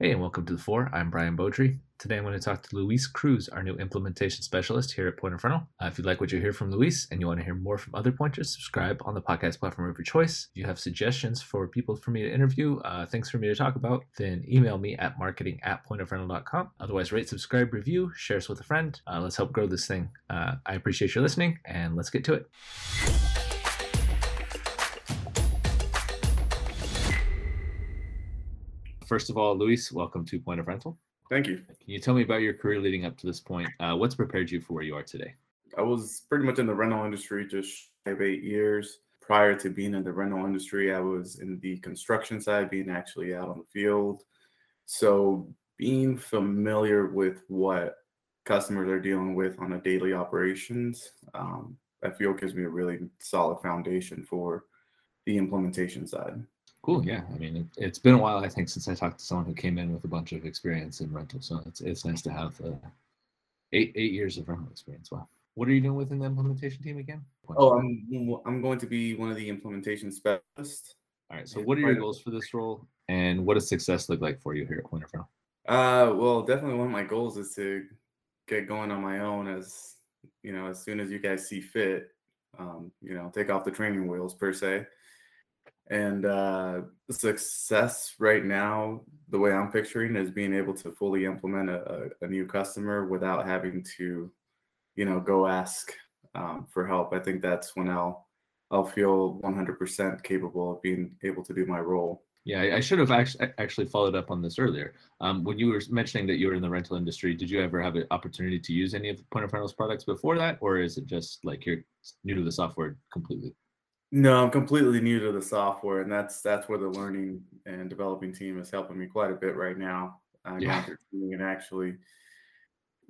Hey, and welcome to the Four. I'm Brian Beaudry. Today I'm going to talk to Luis Cruz, our new implementation specialist here at Point Rental. Uh, if you'd like what you hear from Luis and you want to hear more from other pointers, subscribe on the podcast platform of your choice. If you have suggestions for people for me to interview, uh, things for me to talk about, then email me at marketing at pointofrental.com. Otherwise, rate, subscribe, review, share us with a friend. Uh, let's help grow this thing. Uh, I appreciate your listening, and let's get to it. First of all, Luis, welcome to Point of Rental. Thank you. Can you tell me about your career leading up to this point? Uh, what's prepared you for where you are today? I was pretty much in the rental industry just five, eight years. Prior to being in the rental industry, I was in the construction side, being actually out on the field. So being familiar with what customers are dealing with on a daily operations, um, I feel gives me a really solid foundation for the implementation side. Cool. Yeah. I mean, it, has been a while, I think, since I talked to someone who came in with a bunch of experience in rental. So it's, it's nice to have uh, eight eight years of rental experience. Wow. What are you doing within the implementation team again? Oh, I'm I'm going to be one of the implementation specialists. All right. So, what are your goals for this role, and what does success look like for you here at Point of Rental? Uh, well, definitely one of my goals is to get going on my own as you know as soon as you guys see fit. Um, you know, take off the training wheels per se. And uh, success right now, the way I'm picturing is being able to fully implement a, a new customer without having to, you know, go ask um, for help. I think that's when I'll I'll feel 100% capable of being able to do my role. Yeah, I, should have actually actually followed up on this earlier. Um, when you were mentioning that you were in the rental industry, did you ever have an opportunity to use any of Point of Rental's products before that, or is it just like you're new to the software completely? No, I'm completely new to the software, and that's that's where the learning and developing team is helping me quite a bit right now. I'm yeah. and actually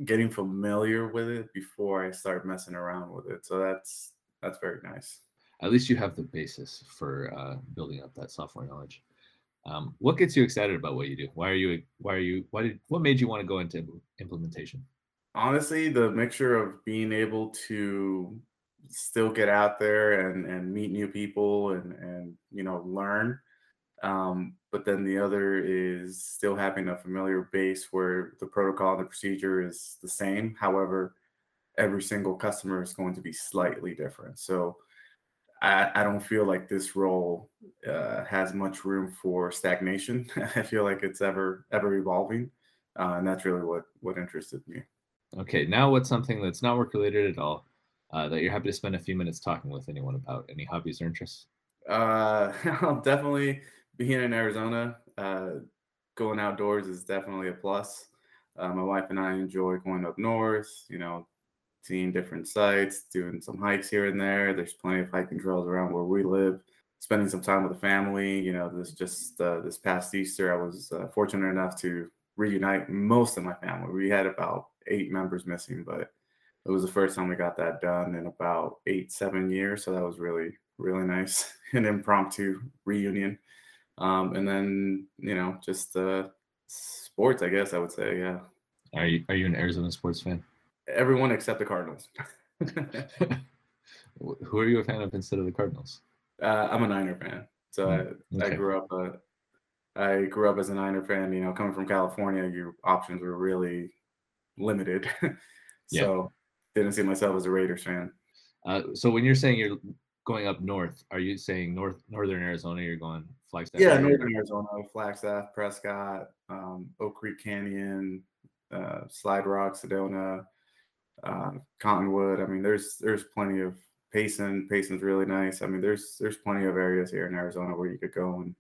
getting familiar with it before I start messing around with it. So that's that's very nice. At least you have the basis for uh, building up that software knowledge. Um, what gets you excited about what you do? Why are you? Why are you? Why did? What made you want to go into implementation? Honestly, the mixture of being able to still get out there and and meet new people and and you know learn um, but then the other is still having a familiar base where the protocol and the procedure is the same. However every single customer is going to be slightly different. So i, I don't feel like this role uh, has much room for stagnation. I feel like it's ever ever evolving uh, and that's really what what interested me. Okay now what's something that's not work related at all uh, that you're happy to spend a few minutes talking with anyone about any hobbies or interests? Uh, I'll definitely being in Arizona, uh, going outdoors is definitely a plus. Uh, my wife and I enjoy going up north, you know, seeing different sites, doing some hikes here and there. There's plenty of hiking trails around where we live. Spending some time with the family, you know, this just uh, this past Easter, I was uh, fortunate enough to reunite most of my family. We had about eight members missing, but it was the first time we got that done in about eight, seven years. So that was really, really nice. An impromptu reunion. Um, and then, you know, just uh, sports, I guess I would say. Yeah. Are you, are you an Arizona sports fan? Everyone except the Cardinals. Who are you a fan of instead of the Cardinals? Uh, I'm a Niner fan. So mm, I, I grew up uh, I grew up as a Niner fan. You know, coming from California, your options were really limited. so didn't see myself as a Raiders fan. Uh, so when you're saying you're going up north, are you saying north northern Arizona? You're going Flagstaff? Yeah, northern Arizona, Flagstaff, Prescott, um, Oak Creek Canyon, uh, Slide Rock, Sedona, uh, Cottonwood. I mean, there's there's plenty of Payson. Payson's really nice. I mean, there's there's plenty of areas here in Arizona where you could go and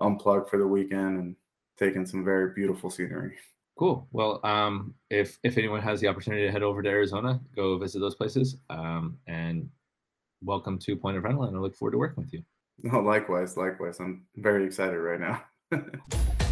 unplug for the weekend and take in some very beautiful scenery. Cool. Well, um, if if anyone has the opportunity to head over to Arizona, go visit those places. Um, and welcome to Point of Rental, and I look forward to working with you. No, likewise, likewise. I'm very excited right now.